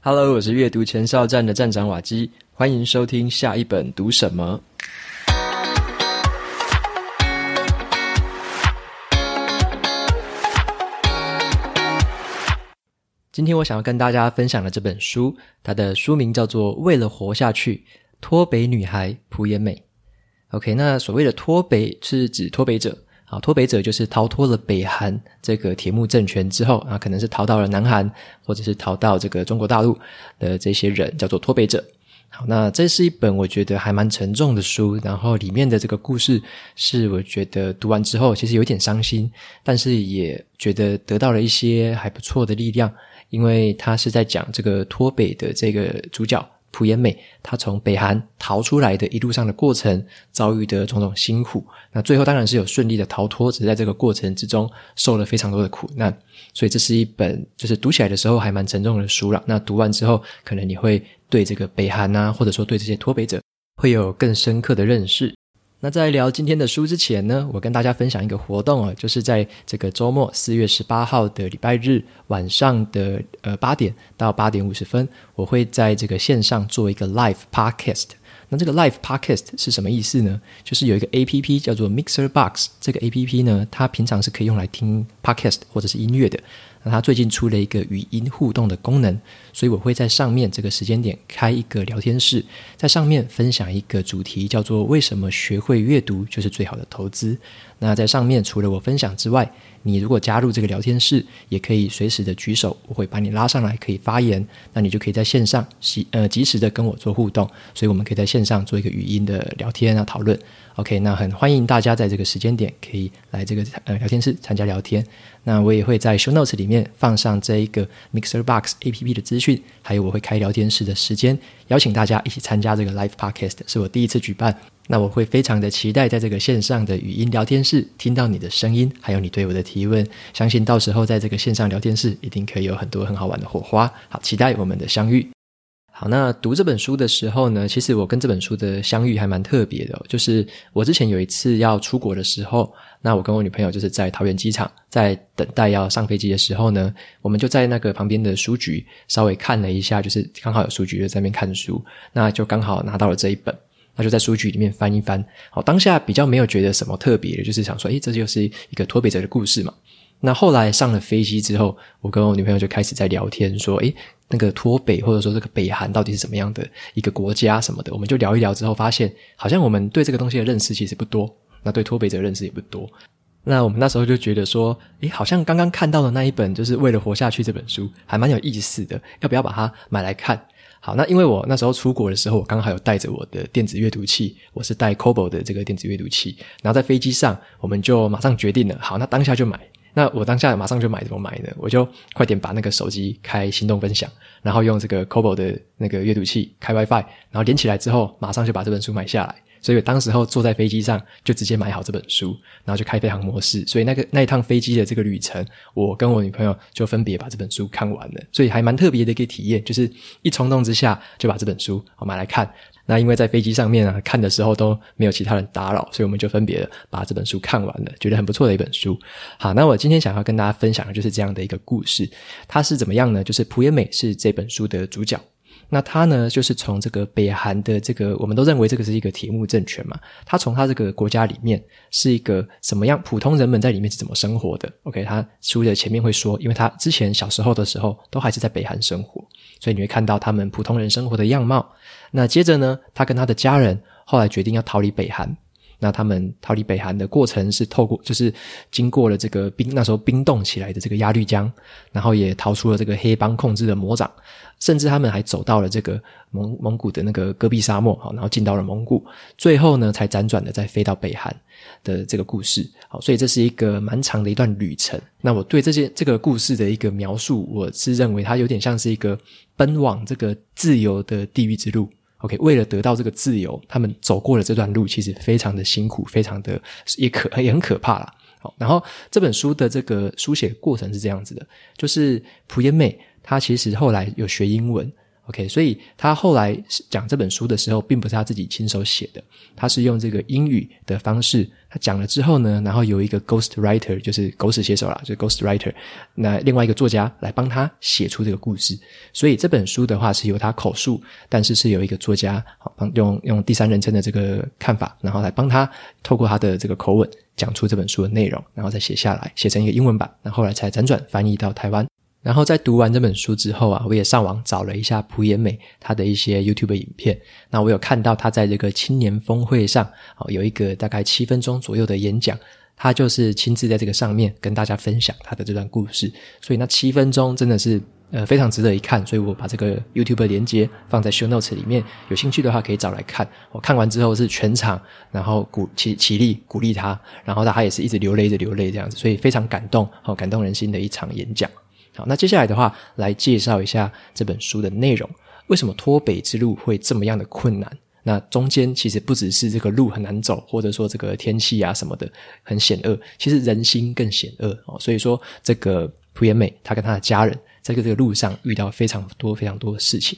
Hello，我是阅读前哨站的站长瓦基，欢迎收听下一本读什么。今天我想要跟大家分享的这本书，它的书名叫做《为了活下去：脱北女孩朴妍美》。OK，那所谓的脱北是指脱北者啊，脱北者就是逃脱了北韩这个铁幕政权之后啊，可能是逃到了南韩，或者是逃到这个中国大陆的这些人，叫做脱北者。好，那这是一本我觉得还蛮沉重的书，然后里面的这个故事是我觉得读完之后其实有点伤心，但是也觉得得到了一些还不错的力量。因为他是在讲这个脱北的这个主角朴妍美，她从北韩逃出来的一路上的过程，遭遇的种种辛苦。那最后当然是有顺利的逃脱，只是在这个过程之中受了非常多的苦难。所以这是一本就是读起来的时候还蛮沉重的书了。那读完之后，可能你会对这个北韩啊，或者说对这些脱北者，会有更深刻的认识。那在聊今天的书之前呢，我跟大家分享一个活动啊，就是在这个周末四月十八号的礼拜日晚上的呃八点到八点五十分，我会在这个线上做一个 live podcast。那这个 live podcast 是什么意思呢？就是有一个 APP 叫做 Mixer Box，这个 APP 呢，它平常是可以用来听 podcast 或者是音乐的。它最近出了一个语音互动的功能，所以我会在上面这个时间点开一个聊天室，在上面分享一个主题，叫做“为什么学会阅读就是最好的投资”。那在上面除了我分享之外，你如果加入这个聊天室，也可以随时的举手，我会把你拉上来，可以发言。那你就可以在线上及呃及时的跟我做互动，所以我们可以在线上做一个语音的聊天啊讨论。OK，那很欢迎大家在这个时间点可以来这个呃聊天室参加聊天。那我也会在 Show Notes 里面放上这一个 Mixer Box APP 的资讯，还有我会开聊天室的时间，邀请大家一起参加这个 Live Podcast，是我第一次举办。那我会非常的期待在这个线上的语音聊天室听到你的声音，还有你对我的提问。相信到时候在这个线上聊天室一定可以有很多很好玩的火花。好，期待我们的相遇。好，那读这本书的时候呢，其实我跟这本书的相遇还蛮特别的。就是我之前有一次要出国的时候，那我跟我女朋友就是在桃园机场，在等待要上飞机的时候呢，我们就在那个旁边的书局稍微看了一下，就是刚好有书局就在那边看书，那就刚好拿到了这一本。那就在书局里面翻一翻，好，当下比较没有觉得什么特别的，就是想说，诶，这就是一个脱北者的故事嘛。那后来上了飞机之后，我跟我女朋友就开始在聊天，说，诶，那个脱北或者说这个北韩到底是怎么样的一个国家什么的，我们就聊一聊之后，发现好像我们对这个东西的认识其实不多，那对脱北者认识也不多。那我们那时候就觉得说，诶，好像刚刚看到的那一本就是为了活下去这本书，还蛮有意思的，要不要把它买来看？好，那因为我那时候出国的时候，我刚好有带着我的电子阅读器，我是带 Kobo 的这个电子阅读器，然后在飞机上，我们就马上决定了，好，那当下就买。那我当下马上就买，怎么买呢？我就快点把那个手机开行动分享，然后用这个 c o b o 的那个阅读器开 WiFi，然后连起来之后，马上就把这本书买下来。所以当时候坐在飞机上就直接买好这本书，然后就开飞航模式。所以那个那一趟飞机的这个旅程，我跟我女朋友就分别把这本书看完了。所以还蛮特别的一个体验，就是一冲动之下就把这本书我买来看。那因为在飞机上面啊看的时候都没有其他人打扰，所以我们就分别把这本书看完了，觉得很不错的一本书。好，那我今天想要跟大家分享的就是这样的一个故事。它是怎么样呢？就是朴野美是这本书的主角。那他呢，就是从这个北韩的这个，我们都认为这个是一个铁幕政权嘛。他从他这个国家里面是一个什么样？普通人们在里面是怎么生活的？OK，他书的前面会说，因为他之前小时候的时候都还是在北韩生活，所以你会看到他们普通人生活的样貌。那接着呢，他跟他的家人后来决定要逃离北韩。那他们逃离北韩的过程是透过，就是经过了这个冰，那时候冰冻起来的这个鸭绿江，然后也逃出了这个黑帮控制的魔掌，甚至他们还走到了这个蒙蒙古的那个戈壁沙漠，好，然后进到了蒙古，最后呢才辗转的再飞到北韩的这个故事，好，所以这是一个蛮长的一段旅程。那我对这些这个故事的一个描述，我是认为它有点像是一个奔往这个自由的地狱之路。OK，为了得到这个自由，他们走过了这段路，其实非常的辛苦，非常的也可也很可怕啦。好，然后这本书的这个书写过程是这样子的，就是蒲延美她其实后来有学英文 OK，所以他后来讲这本书的时候，并不是他自己亲手写的，他是用这个英语的方式，他讲了之后呢，然后有一个 ghost writer，就是狗屎写手啦，就 ghost writer，那另外一个作家来帮他写出这个故事。所以这本书的话是由他口述，但是是有一个作家好帮用用第三人称的这个看法，然后来帮他透过他的这个口吻讲出这本书的内容，然后再写下来，写成一个英文版，然后后来才辗转翻译到台湾。然后在读完这本书之后啊，我也上网找了一下朴妍美她的一些 YouTube 影片。那我有看到她在这个青年峰会上，哦，有一个大概七分钟左右的演讲，她就是亲自在这个上面跟大家分享她的这段故事。所以那七分钟真的是呃非常值得一看。所以我把这个 YouTube 连接放在 Show Notes 里面，有兴趣的话可以找来看。我看完之后是全场，然后鼓起起立鼓励她，然后她也是一直流泪着流泪这样子，所以非常感动，哦，感动人心的一场演讲。好，那接下来的话，来介绍一下这本书的内容。为什么脱北之路会这么样的困难？那中间其实不只是这个路很难走，或者说这个天气啊什么的很险恶，其实人心更险恶哦。所以说，这个朴妍美她跟她的家人在这个路上遇到非常多非常多的事情。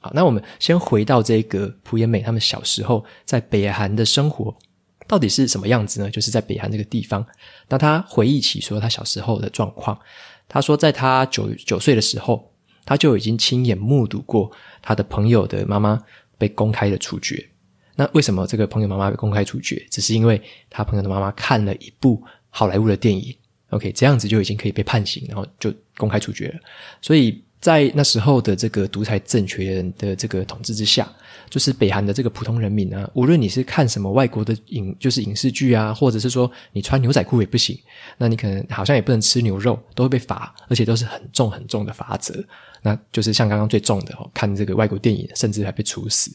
好，那我们先回到这个朴妍美他们小时候在北韩的生活到底是什么样子呢？就是在北韩这个地方，那他回忆起说他小时候的状况。他说，在他九九岁的时候，他就已经亲眼目睹过他的朋友的妈妈被公开的处决。那为什么这个朋友妈妈被公开处决？只是因为他朋友的妈妈看了一部好莱坞的电影，OK，这样子就已经可以被判刑，然后就公开处决了。所以在那时候的这个独裁政权的这个统治之下。就是北韩的这个普通人民啊，无论你是看什么外国的影，就是影视剧啊，或者是说你穿牛仔裤也不行，那你可能好像也不能吃牛肉，都会被罚，而且都是很重很重的罚则。那就是像刚刚最重的哦，看这个外国电影，甚至还被处死。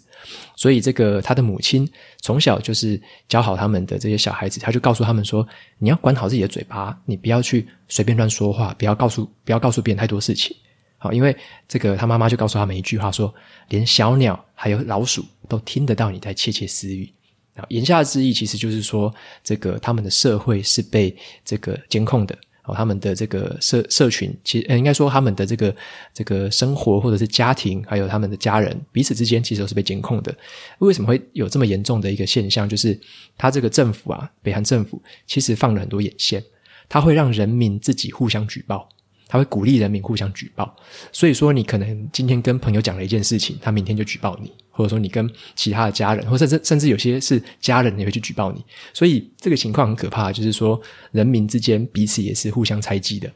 所以这个他的母亲从小就是教好他们的这些小孩子，他就告诉他们说：你要管好自己的嘴巴，你不要去随便乱说话，不要告诉不要告诉别人太多事情。好，因为这个他妈妈就告诉他们一句话说，连小鸟还有老鼠都听得到你在窃窃私语。啊，言下之意其实就是说，这个他们的社会是被这个监控的。哦，他们的这个社社群，其实应该说他们的这个这个生活或者是家庭，还有他们的家人彼此之间，其实都是被监控的。为什么会有这么严重的一个现象？就是他这个政府啊，北韩政府其实放了很多眼线，他会让人民自己互相举报。他会鼓励人民互相举报，所以说你可能今天跟朋友讲了一件事情，他明天就举报你，或者说你跟其他的家人，或者甚至甚至有些是家人也会去举报你，所以这个情况很可怕，就是说人民之间彼此也是互相猜忌的，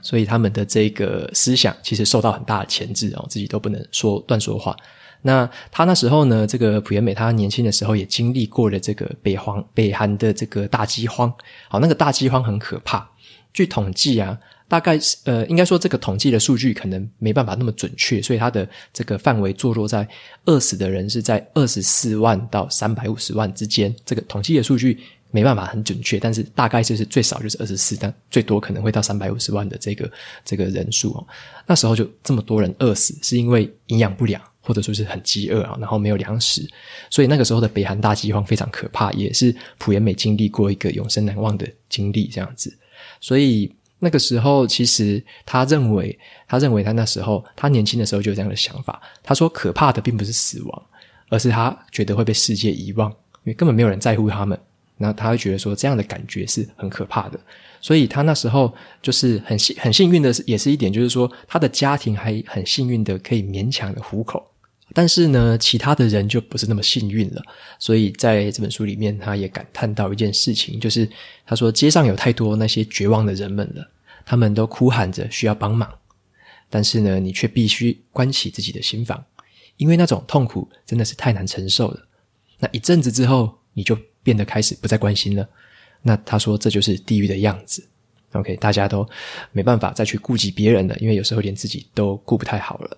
所以他们的这个思想其实受到很大的钳制哦，自己都不能说乱说话。那他那时候呢，这个朴元美他年轻的时候也经历过了这个北荒北韩的这个大饥荒，好，那个大饥荒很可怕，据统计啊。大概是呃，应该说这个统计的数据可能没办法那么准确，所以它的这个范围坐落在饿死的人是在二十四万到三百五十万之间。这个统计的数据没办法很准确，但是大概就是最少就是二十四，但最多可能会到三百五十万的这个这个人数。那时候就这么多人饿死，是因为营养不良或者说是很饥饿啊，然后没有粮食，所以那个时候的北韩大饥荒非常可怕，也是朴元美经历过一个永生难忘的经历这样子，所以。那个时候，其实他认为，他认为他那时候，他年轻的时候就有这样的想法。他说，可怕的并不是死亡，而是他觉得会被世界遗忘，因为根本没有人在乎他们。那他会觉得说，这样的感觉是很可怕的。所以他那时候就是很幸很幸运的，也是一点，就是说他的家庭还很幸运的可以勉强的糊口。但是呢，其他的人就不是那么幸运了。所以在这本书里面，他也感叹到一件事情，就是他说街上有太多那些绝望的人们了，他们都哭喊着需要帮忙，但是呢，你却必须关起自己的心房，因为那种痛苦真的是太难承受了。那一阵子之后，你就变得开始不再关心了。那他说这就是地狱的样子。OK，大家都没办法再去顾及别人了，因为有时候连自己都顾不太好了。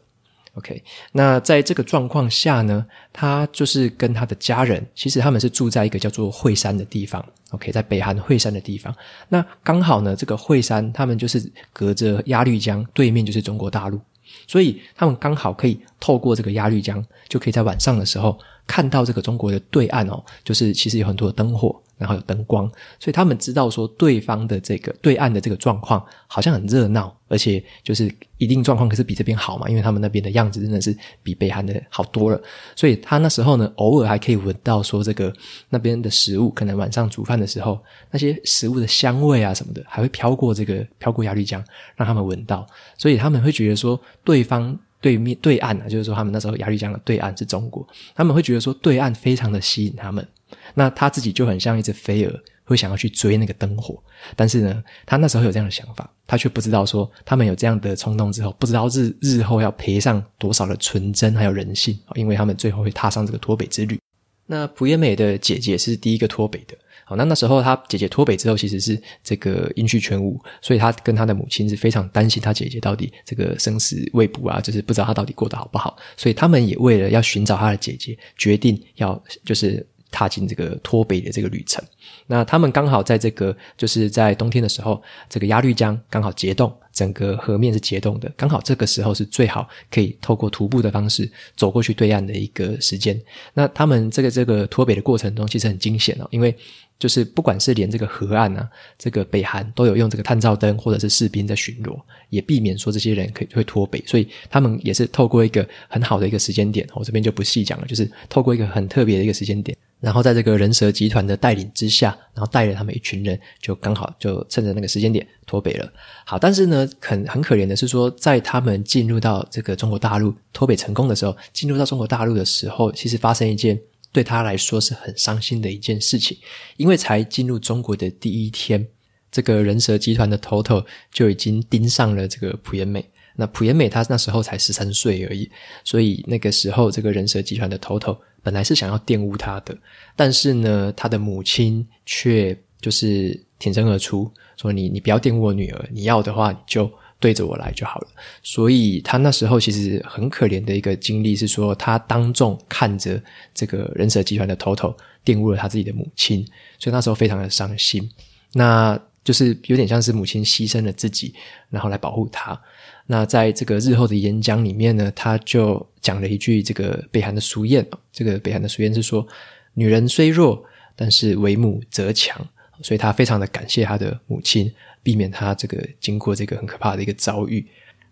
OK，那在这个状况下呢，他就是跟他的家人，其实他们是住在一个叫做惠山的地方。OK，在北韩惠山的地方，那刚好呢，这个惠山他们就是隔着鸭绿江，对面就是中国大陆，所以他们刚好可以透过这个鸭绿江，就可以在晚上的时候看到这个中国的对岸哦，就是其实有很多的灯火。然后有灯光，所以他们知道说对方的这个对岸的这个状况好像很热闹，而且就是一定状况可是比这边好嘛，因为他们那边的样子真的是比北韩的好多了。所以他那时候呢，偶尔还可以闻到说这个那边的食物，可能晚上煮饭的时候，那些食物的香味啊什么的，还会飘过这个飘过鸭绿江，让他们闻到。所以他们会觉得说，对方对面对岸啊，就是说他们那时候鸭绿江的对岸是中国，他们会觉得说对岸非常的吸引他们。那他自己就很像一只飞蛾，会想要去追那个灯火。但是呢，他那时候有这样的想法，他却不知道说，他们有这样的冲动之后，不知道日日后要赔上多少的纯真还有人性，因为他们最后会踏上这个脱北之旅。那朴妍美的姐姐是第一个脱北的。好，那那时候他姐姐脱北之后，其实是这个音讯全无，所以他跟他的母亲是非常担心他姐姐到底这个生死未卜啊，就是不知道他到底过得好不好。所以他们也为了要寻找他的姐姐，决定要就是。踏进这个脱北的这个旅程，那他们刚好在这个就是在冬天的时候，这个鸭绿江刚好结冻，整个河面是结冻的，刚好这个时候是最好可以透过徒步的方式走过去对岸的一个时间。那他们这个这个脱北的过程中，其实很惊险哦，因为就是不管是连这个河岸啊，这个北韩都有用这个探照灯或者是士兵在巡逻，也避免说这些人可以会脱北，所以他们也是透过一个很好的一个时间点，我这边就不细讲了，就是透过一个很特别的一个时间点。然后在这个人蛇集团的带领之下，然后带着他们一群人，就刚好就趁着那个时间点脱北了。好，但是呢，很很可怜的是说，在他们进入到这个中国大陆脱北成功的时候，进入到中国大陆的时候，其实发生一件对他来说是很伤心的一件事情，因为才进入中国的第一天，这个人蛇集团的头头就已经盯上了这个朴妍美。那朴妍美她那时候才十三岁而已，所以那个时候这个人蛇集团的头头本来是想要玷污她的，但是呢，她的母亲却就是挺身而出，说你你不要玷污我女儿，你要的话你就对着我来就好了。所以他那时候其实很可怜的一个经历是说，他当众看着这个人蛇集团的头头玷污了他自己的母亲，所以那时候非常的伤心。那就是有点像是母亲牺牲了自己，然后来保护他。那在这个日后的演讲里面呢，他就讲了一句这个北韩的俗谚，这个北韩的俗谚是说：“女人虽弱，但是为母则强。”所以他非常的感谢他的母亲，避免他这个经过这个很可怕的一个遭遇。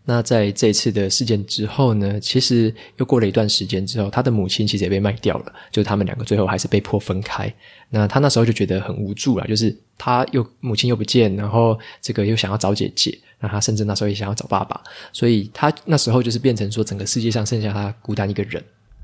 那在这次的事件之后呢，其实又过了一段时间之后，他的母亲其实也被卖掉了，就他们两个最后还是被迫分开。那他那时候就觉得很无助啦，就是他又母亲又不见，然后这个又想要找姐姐。那他甚至那时候也想要找爸爸，所以他那时候就是变成说，整个世界上剩下他孤单一个人。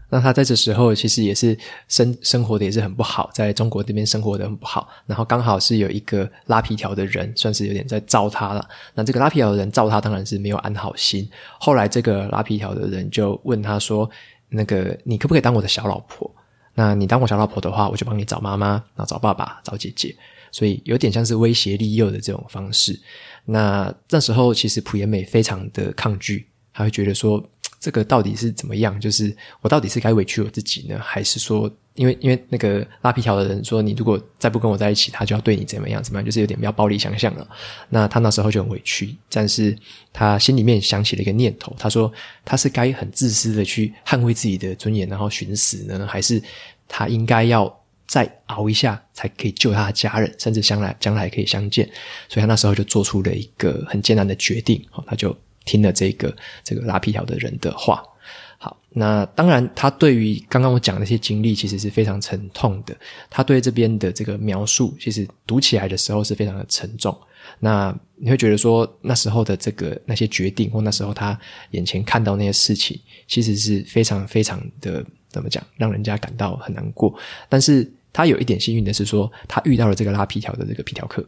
那他在这时候其实也是生生活的也是很不好，在中国这边生活的很不好。然后刚好是有一个拉皮条的人，算是有点在罩他了。那这个拉皮条的人罩他，当然是没有安好心。后来这个拉皮条的人就问他说：“那个你可不可以当我的小老婆？那你当我小老婆的话，我就帮你找妈妈，然后找爸爸，找姐姐。所以有点像是威胁利诱的这种方式。”那那时候，其实朴妍美非常的抗拒，她会觉得说，这个到底是怎么样？就是我到底是该委屈我自己呢，还是说，因为因为那个拉皮条的人说，你如果再不跟我在一起，他就要对你怎么样怎么样，就是有点比较暴力相向了。那他那时候就很委屈，但是他心里面想起了一个念头，他说他是该很自私的去捍卫自己的尊严，然后寻死呢，还是他应该要？再熬一下，才可以救他的家人，甚至将来将来可以相见。所以他那时候就做出了一个很艰难的决定，他就听了这个这个拉皮条的人的话。好，那当然，他对于刚刚我讲的那些经历，其实是非常沉痛的。他对这边的这个描述，其实读起来的时候是非常的沉重。那你会觉得说，那时候的这个那些决定，或那时候他眼前看到那些事情，其实是非常非常的。怎么讲，让人家感到很难过。但是他有一点幸运的是说，他遇到了这个拉皮条的这个皮条客，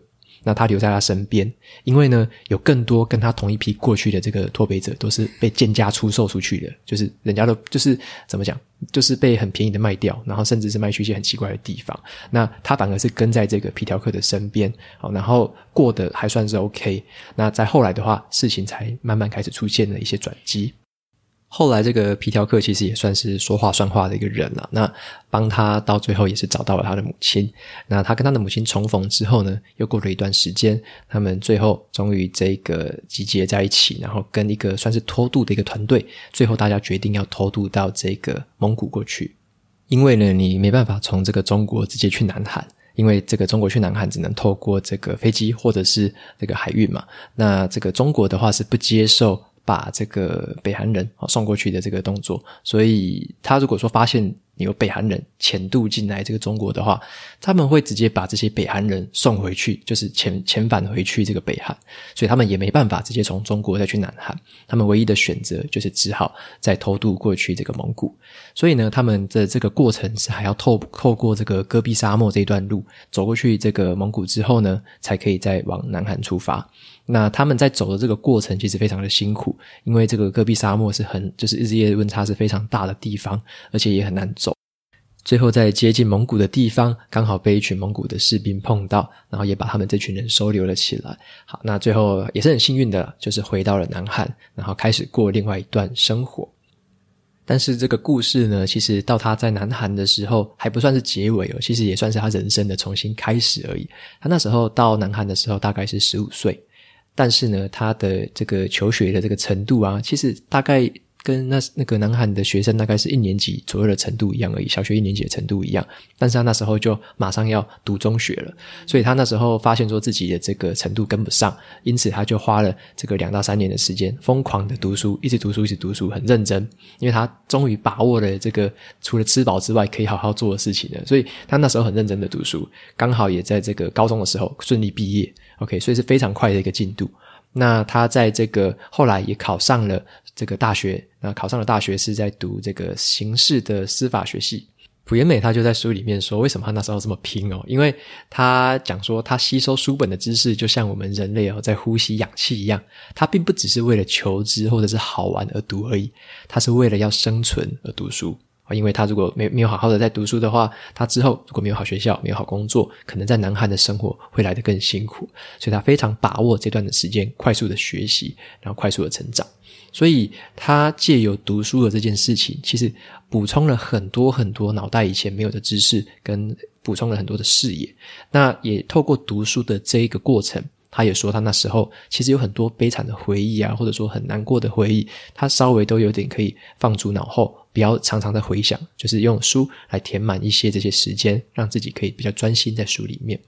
那他留在他身边，因为呢，有更多跟他同一批过去的这个脱北者都是被贱价出售出去的，就是人家都就是怎么讲，就是被很便宜的卖掉，然后甚至是卖去一些很奇怪的地方。那他反而是跟在这个皮条客的身边，好，然后过得还算是 OK。那在后来的话，事情才慢慢开始出现了一些转机。后来，这个皮条客其实也算是说话算话的一个人了。那帮他到最后也是找到了他的母亲。那他跟他的母亲重逢之后呢，又过了一段时间，他们最后终于这个集结在一起，然后跟一个算是偷渡的一个团队，最后大家决定要偷渡到这个蒙古过去。因为呢，你没办法从这个中国直接去南韩，因为这个中国去南韩只能透过这个飞机或者是这个海运嘛。那这个中国的话是不接受把这个北韩人送过去的这个动作，所以他如果说发现。有北韩人潜渡进来这个中国的话，他们会直接把这些北韩人送回去，就是遣遣返回去这个北韩，所以他们也没办法直接从中国再去南韩，他们唯一的选择就是只好再偷渡过去这个蒙古。所以呢，他们的这个过程是还要透透过这个戈壁沙漠这一段路走过去这个蒙古之后呢，才可以再往南韩出发。那他们在走的这个过程其实非常的辛苦，因为这个戈壁沙漠是很就是日夜温差是非常大的地方，而且也很难走。最后在接近蒙古的地方，刚好被一群蒙古的士兵碰到，然后也把他们这群人收留了起来。好，那最后也是很幸运的，就是回到了南韩，然后开始过另外一段生活。但是这个故事呢，其实到他在南韩的时候还不算是结尾哦，其实也算是他人生的重新开始而已。他那时候到南韩的时候大概是十五岁。但是呢，他的这个求学的这个程度啊，其实大概跟那那个南韩的学生大概是一年级左右的程度一样而已，小学一年级的程度一样。但是他那时候就马上要读中学了，所以他那时候发现说自己的这个程度跟不上，因此他就花了这个两到三年的时间，疯狂的读书，一直读书，一直读书，很认真，因为他终于把握了这个除了吃饱之外可以好好做的事情了，所以他那时候很认真的读书，刚好也在这个高中的时候顺利毕业。OK，所以是非常快的一个进度。那他在这个后来也考上了这个大学，那考上了大学是在读这个刑事的司法学系。朴妍美他就在书里面说，为什么他那时候这么拼哦？因为他讲说，他吸收书本的知识就像我们人类哦在呼吸氧气一样，他并不只是为了求知或者是好玩而读而已，他是为了要生存而读书。因为他如果没没有好好的在读书的话，他之后如果没有好学校、没有好工作，可能在南韩的生活会来得更辛苦。所以他非常把握这段的时间，快速的学习，然后快速的成长。所以他借由读书的这件事情，其实补充了很多很多脑袋以前没有的知识，跟补充了很多的视野。那也透过读书的这一个过程。他也说，他那时候其实有很多悲惨的回忆啊，或者说很难过的回忆，他稍微都有点可以放诸脑后，不要常常的回想，就是用书来填满一些这些时间，让自己可以比较专心在书里面。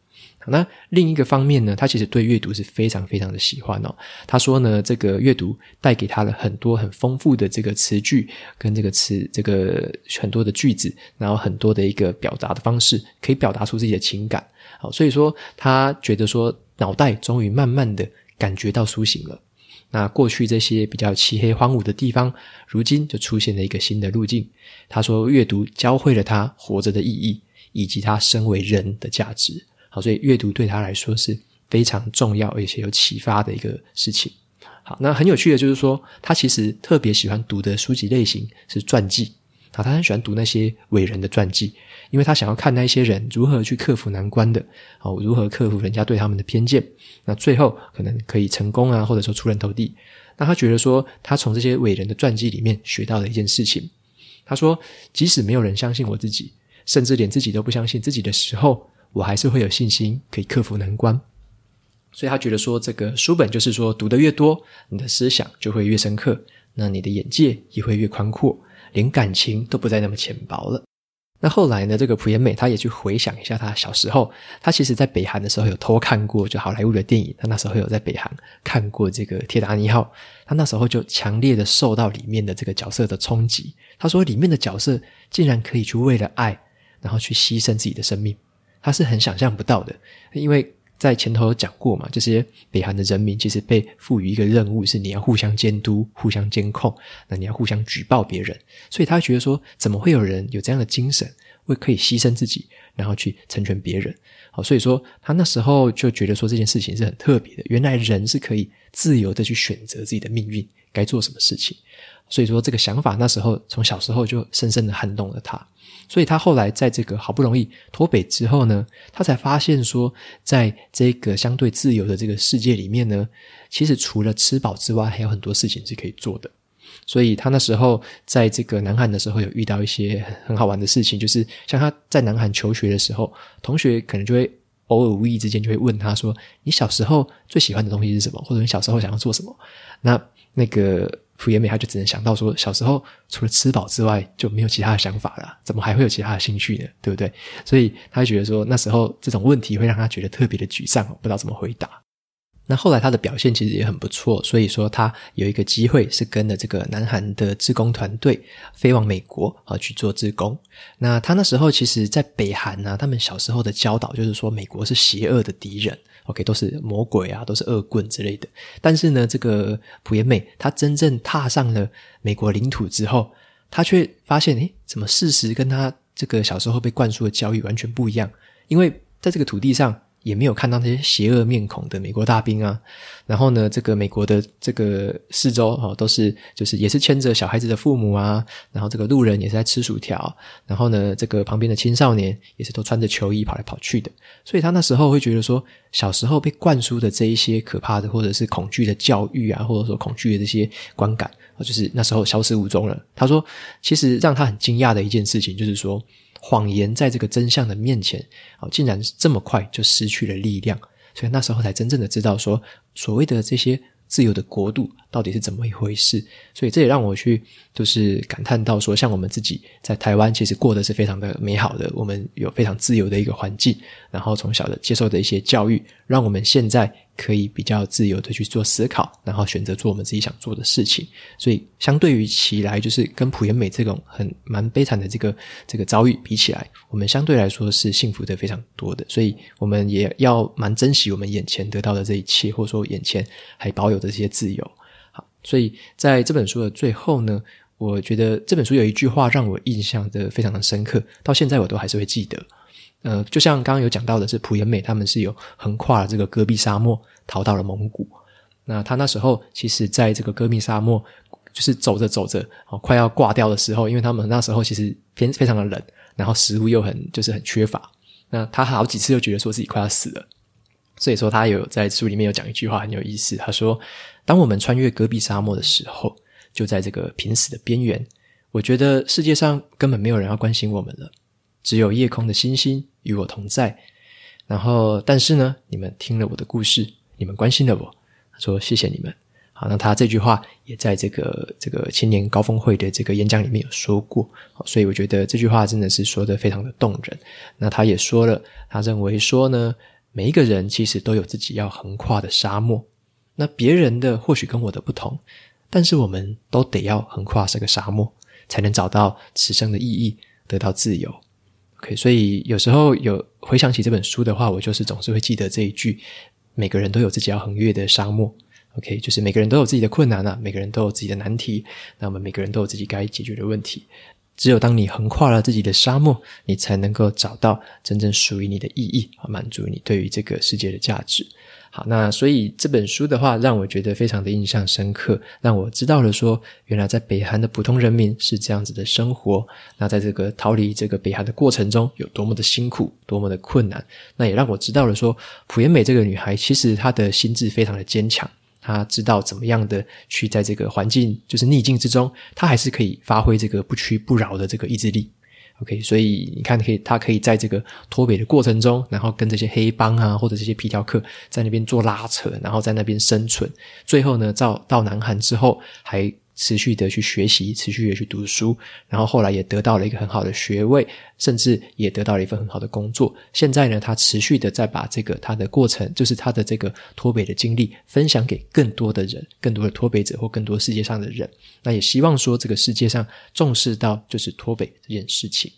那另一个方面呢，他其实对阅读是非常非常的喜欢哦。他说呢，这个阅读带给他了很多很丰富的这个词句，跟这个词这个很多的句子，然后很多的一个表达的方式，可以表达出自己的情感。好，所以说他觉得说。脑袋终于慢慢的感觉到苏醒了。那过去这些比较漆黑荒芜的地方，如今就出现了一个新的路径。他说，阅读教会了他活着的意义，以及他身为人的价值。好，所以阅读对他来说是非常重要而且有启发的一个事情。好，那很有趣的就是说，他其实特别喜欢读的书籍类型是传记。他很喜欢读那些伟人的传记，因为他想要看那些人如何去克服难关的，哦，如何克服人家对他们的偏见，那最后可能可以成功啊，或者说出人头地。那他觉得说，他从这些伟人的传记里面学到了一件事情。他说，即使没有人相信我自己，甚至连自己都不相信自己的时候，我还是会有信心可以克服难关。所以他觉得说，这个书本就是说，读得越多，你的思想就会越深刻，那你的眼界也会越宽阔。连感情都不再那么浅薄了。那后来呢？这个朴妍美她也去回想一下，她小时候，她其实在北韩的时候有偷看过就好莱坞的电影。她那时候有在北韩看过这个《铁达尼号》，她那时候就强烈的受到里面的这个角色的冲击。她说，里面的角色竟然可以去为了爱，然后去牺牲自己的生命，她是很想象不到的，因为。在前头有讲过嘛，这些北韩的人民其实被赋予一个任务，是你要互相监督、互相监控，那你要互相举报别人，所以他觉得说，怎么会有人有这样的精神，会可以牺牲自己，然后去成全别人？好，所以说他那时候就觉得说这件事情是很特别的，原来人是可以自由的去选择自己的命运，该做什么事情。所以说这个想法那时候从小时候就深深的撼动了他。所以他后来在这个好不容易脱北之后呢，他才发现说，在这个相对自由的这个世界里面呢，其实除了吃饱之外，还有很多事情是可以做的。所以他那时候在这个南韩的时候，有遇到一些很好玩的事情，就是像他在南韩求学的时候，同学可能就会偶尔无意之间就会问他说：“你小时候最喜欢的东西是什么？或者你小时候想要做什么？”那那个。福原美他就只能想到说，小时候除了吃饱之外就没有其他的想法了，怎么还会有其他的兴趣呢？对不对？所以他就觉得说那时候这种问题会让他觉得特别的沮丧，不知道怎么回答。那后来他的表现其实也很不错，所以说他有一个机会是跟着这个南韩的自工团队飞往美国啊去做自工。那他那时候其实，在北韩呢、他们小时候的教导就是说美国是邪恶的敌人，OK，都是魔鬼啊，都是恶棍之类的。但是呢，这个朴妍美她真正踏上了美国领土之后，她却发现，诶，怎么事实跟她这个小时候被灌输的教育完全不一样？因为在这个土地上。也没有看到那些邪恶面孔的美国大兵啊，然后呢，这个美国的这个四周哦，都是就是也是牵着小孩子的父母啊，然后这个路人也是在吃薯条，然后呢，这个旁边的青少年也是都穿着球衣跑来跑去的，所以他那时候会觉得说，小时候被灌输的这一些可怕的或者是恐惧的教育啊，或者说恐惧的这些观感，就是那时候消失无踪了。他说，其实让他很惊讶的一件事情就是说。谎言在这个真相的面前，哦，竟然这么快就失去了力量，所以那时候才真正的知道说，所谓的这些自由的国度到底是怎么一回事。所以这也让我去就是感叹到说，像我们自己在台湾，其实过得是非常的美好的，我们有非常自由的一个环境，然后从小的接受的一些教育，让我们现在。可以比较自由的去做思考，然后选择做我们自己想做的事情。所以，相对于起来，就是跟朴妍美这种很蛮悲惨的这个这个遭遇比起来，我们相对来说是幸福的非常多的。所以，我们也要蛮珍惜我们眼前得到的这一切，或者说眼前还保有的这些自由。好，所以在这本书的最后呢，我觉得这本书有一句话让我印象的非常的深刻，到现在我都还是会记得。呃，就像刚刚有讲到的是朴妍美，他们是有横跨了这个戈壁沙漠，逃到了蒙古。那他那时候其实在这个戈壁沙漠，就是走着走着，哦，快要挂掉的时候，因为他们那时候其实偏非常的冷，然后食物又很就是很缺乏。那他好几次又觉得说自己快要死了，所以说他有在书里面有讲一句话很有意思，他说：“当我们穿越戈壁沙漠的时候，就在这个濒死的边缘，我觉得世界上根本没有人要关心我们了。”只有夜空的星星与我同在，然后，但是呢，你们听了我的故事，你们关心了我，他说谢谢你们。好，那他这句话也在这个这个青年高峰会的这个演讲里面有说过，所以我觉得这句话真的是说得非常的动人。那他也说了，他认为说呢，每一个人其实都有自己要横跨的沙漠，那别人的或许跟我的不同，但是我们都得要横跨这个沙漠，才能找到此生的意义，得到自由。OK，所以有时候有回想起这本书的话，我就是总是会记得这一句：每个人都有自己要横越的沙漠。OK，就是每个人都有自己的困难啊，每个人都有自己的难题，那么每个人都有自己该解决的问题。只有当你横跨了自己的沙漠，你才能够找到真正属于你的意义，和，满足你对于这个世界的价值。好，那所以这本书的话，让我觉得非常的印象深刻，让我知道了说，原来在北韩的普通人民是这样子的生活。那在这个逃离这个北韩的过程中，有多么的辛苦，多么的困难。那也让我知道了说，朴妍美这个女孩，其实她的心智非常的坚强，她知道怎么样的去在这个环境就是逆境之中，她还是可以发挥这个不屈不挠的这个意志力。OK，所以你看，可以他可以在这个脱北的过程中，然后跟这些黑帮啊，或者这些皮条客在那边做拉扯，然后在那边生存。最后呢，到到南韩之后，还持续的去学习，持续的去读书，然后后来也得到了一个很好的学位，甚至也得到了一份很好的工作。现在呢，他持续的在把这个他的过程，就是他的这个脱北的经历，分享给更多的人，更多的脱北者或更多世界上的人。那也希望说，这个世界上重视到就是脱北这件事情。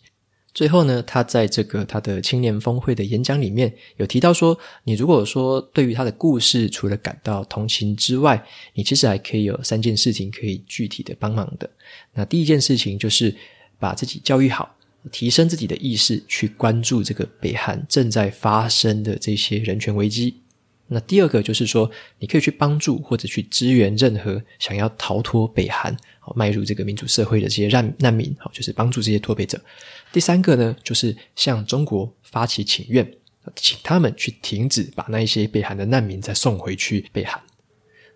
最后呢，他在这个他的青年峰会的演讲里面有提到说，你如果说对于他的故事除了感到同情之外，你其实还可以有三件事情可以具体的帮忙的。那第一件事情就是把自己教育好，提升自己的意识，去关注这个北韩正在发生的这些人权危机。那第二个就是说，你可以去帮助或者去支援任何想要逃脱北韩、好迈入这个民主社会的这些难难民，好，就是帮助这些脱北者。第三个呢，就是向中国发起请愿，请他们去停止把那一些北韩的难民再送回去北韩。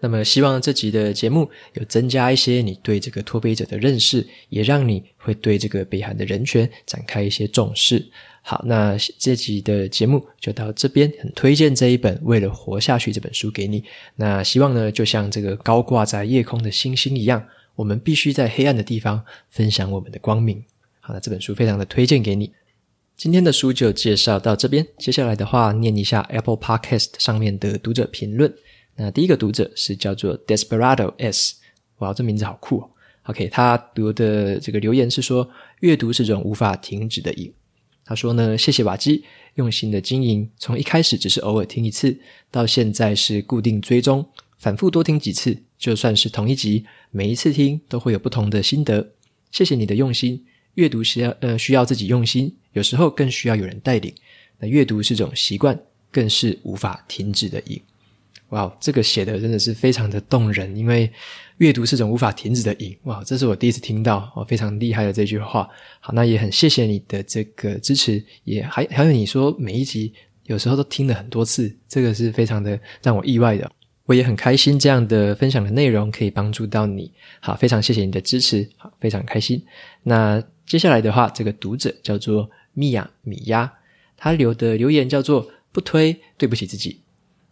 那么，希望这集的节目有增加一些你对这个脱北者的认识，也让你会对这个北韩的人权展开一些重视。好，那这集的节目就到这边，很推荐这一本《为了活下去》这本书给你。那希望呢，就像这个高挂在夜空的星星一样，我们必须在黑暗的地方分享我们的光明。好，那这本书非常的推荐给你。今天的书就介绍到这边，接下来的话，念一下 Apple Podcast 上面的读者评论。那第一个读者是叫做 Desperado S，哇，这名字好酷哦。OK，他读的这个留言是说，阅读是种无法停止的瘾。他说呢，谢谢瓦基用心的经营，从一开始只是偶尔听一次，到现在是固定追踪，反复多听几次，就算是同一集，每一次听都会有不同的心得。谢谢你的用心，阅读需要呃需要自己用心，有时候更需要有人带领。那阅读是种习惯，更是无法停止的瘾。哇，这个写的真的是非常的动人，因为。阅读是种无法停止的瘾，哇！这是我第一次听到哦，非常厉害的这句话。好，那也很谢谢你的这个支持，也还还有你说每一集有时候都听了很多次，这个是非常的让我意外的。我也很开心这样的分享的内容可以帮助到你。好，非常谢谢你的支持，好，非常开心。那接下来的话，这个读者叫做米娅米娅，他留的留言叫做“不推，对不起自己”。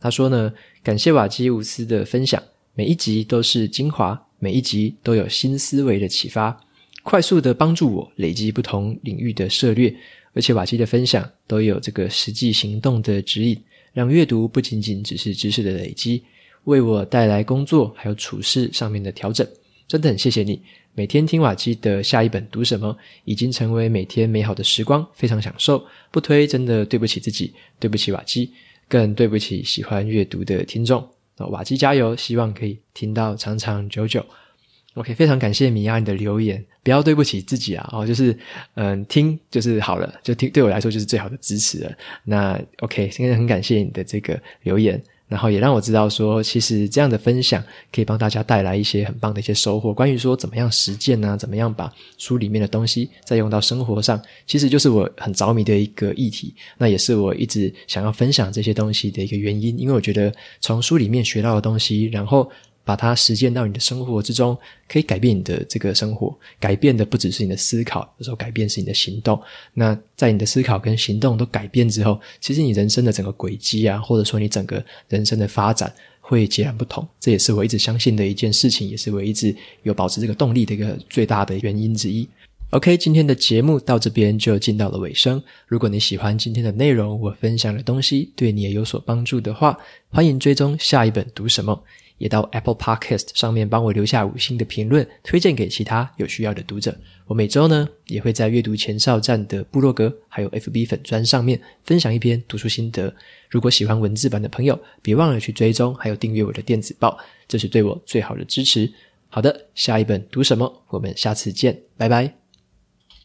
他说呢，感谢瓦基无私的分享。每一集都是精华，每一集都有新思维的启发，快速的帮助我累积不同领域的涉猎，而且瓦基的分享都有这个实际行动的指引，让阅读不仅仅只是知识的累积，为我带来工作还有处事上面的调整。真的很谢谢你，每天听瓦基的下一本读什么，已经成为每天美好的时光，非常享受。不推真的对不起自己，对不起瓦基，更对不起喜欢阅读的听众。瓦基加油！希望可以听到长长久久。OK，非常感谢米娅你的留言，不要对不起自己啊！哦，就是嗯，听就是好了，就听对我来说就是最好的支持了。那 OK，现在很感谢你的这个留言。然后也让我知道说，其实这样的分享可以帮大家带来一些很棒的一些收获。关于说怎么样实践呢？怎么样把书里面的东西再用到生活上，其实就是我很着迷的一个议题。那也是我一直想要分享这些东西的一个原因，因为我觉得从书里面学到的东西，然后。把它实践到你的生活之中，可以改变你的这个生活。改变的不只是你的思考，有时候改变是你的行动。那在你的思考跟行动都改变之后，其实你人生的整个轨迹啊，或者说你整个人生的发展会截然不同。这也是我一直相信的一件事情，也是我一直有保持这个动力的一个最大的原因之一。OK，今天的节目到这边就进到了尾声。如果你喜欢今天的内容，我分享的东西对你也有所帮助的话，欢迎追踪下一本读什么。也到 Apple Podcast 上面帮我留下五星的评论，推荐给其他有需要的读者。我每周呢也会在阅读前哨站的部落格还有 FB 粉专上面分享一篇读书心得。如果喜欢文字版的朋友，别忘了去追踪还有订阅我的电子报，这是对我最好的支持。好的，下一本读什么？我们下次见，拜拜。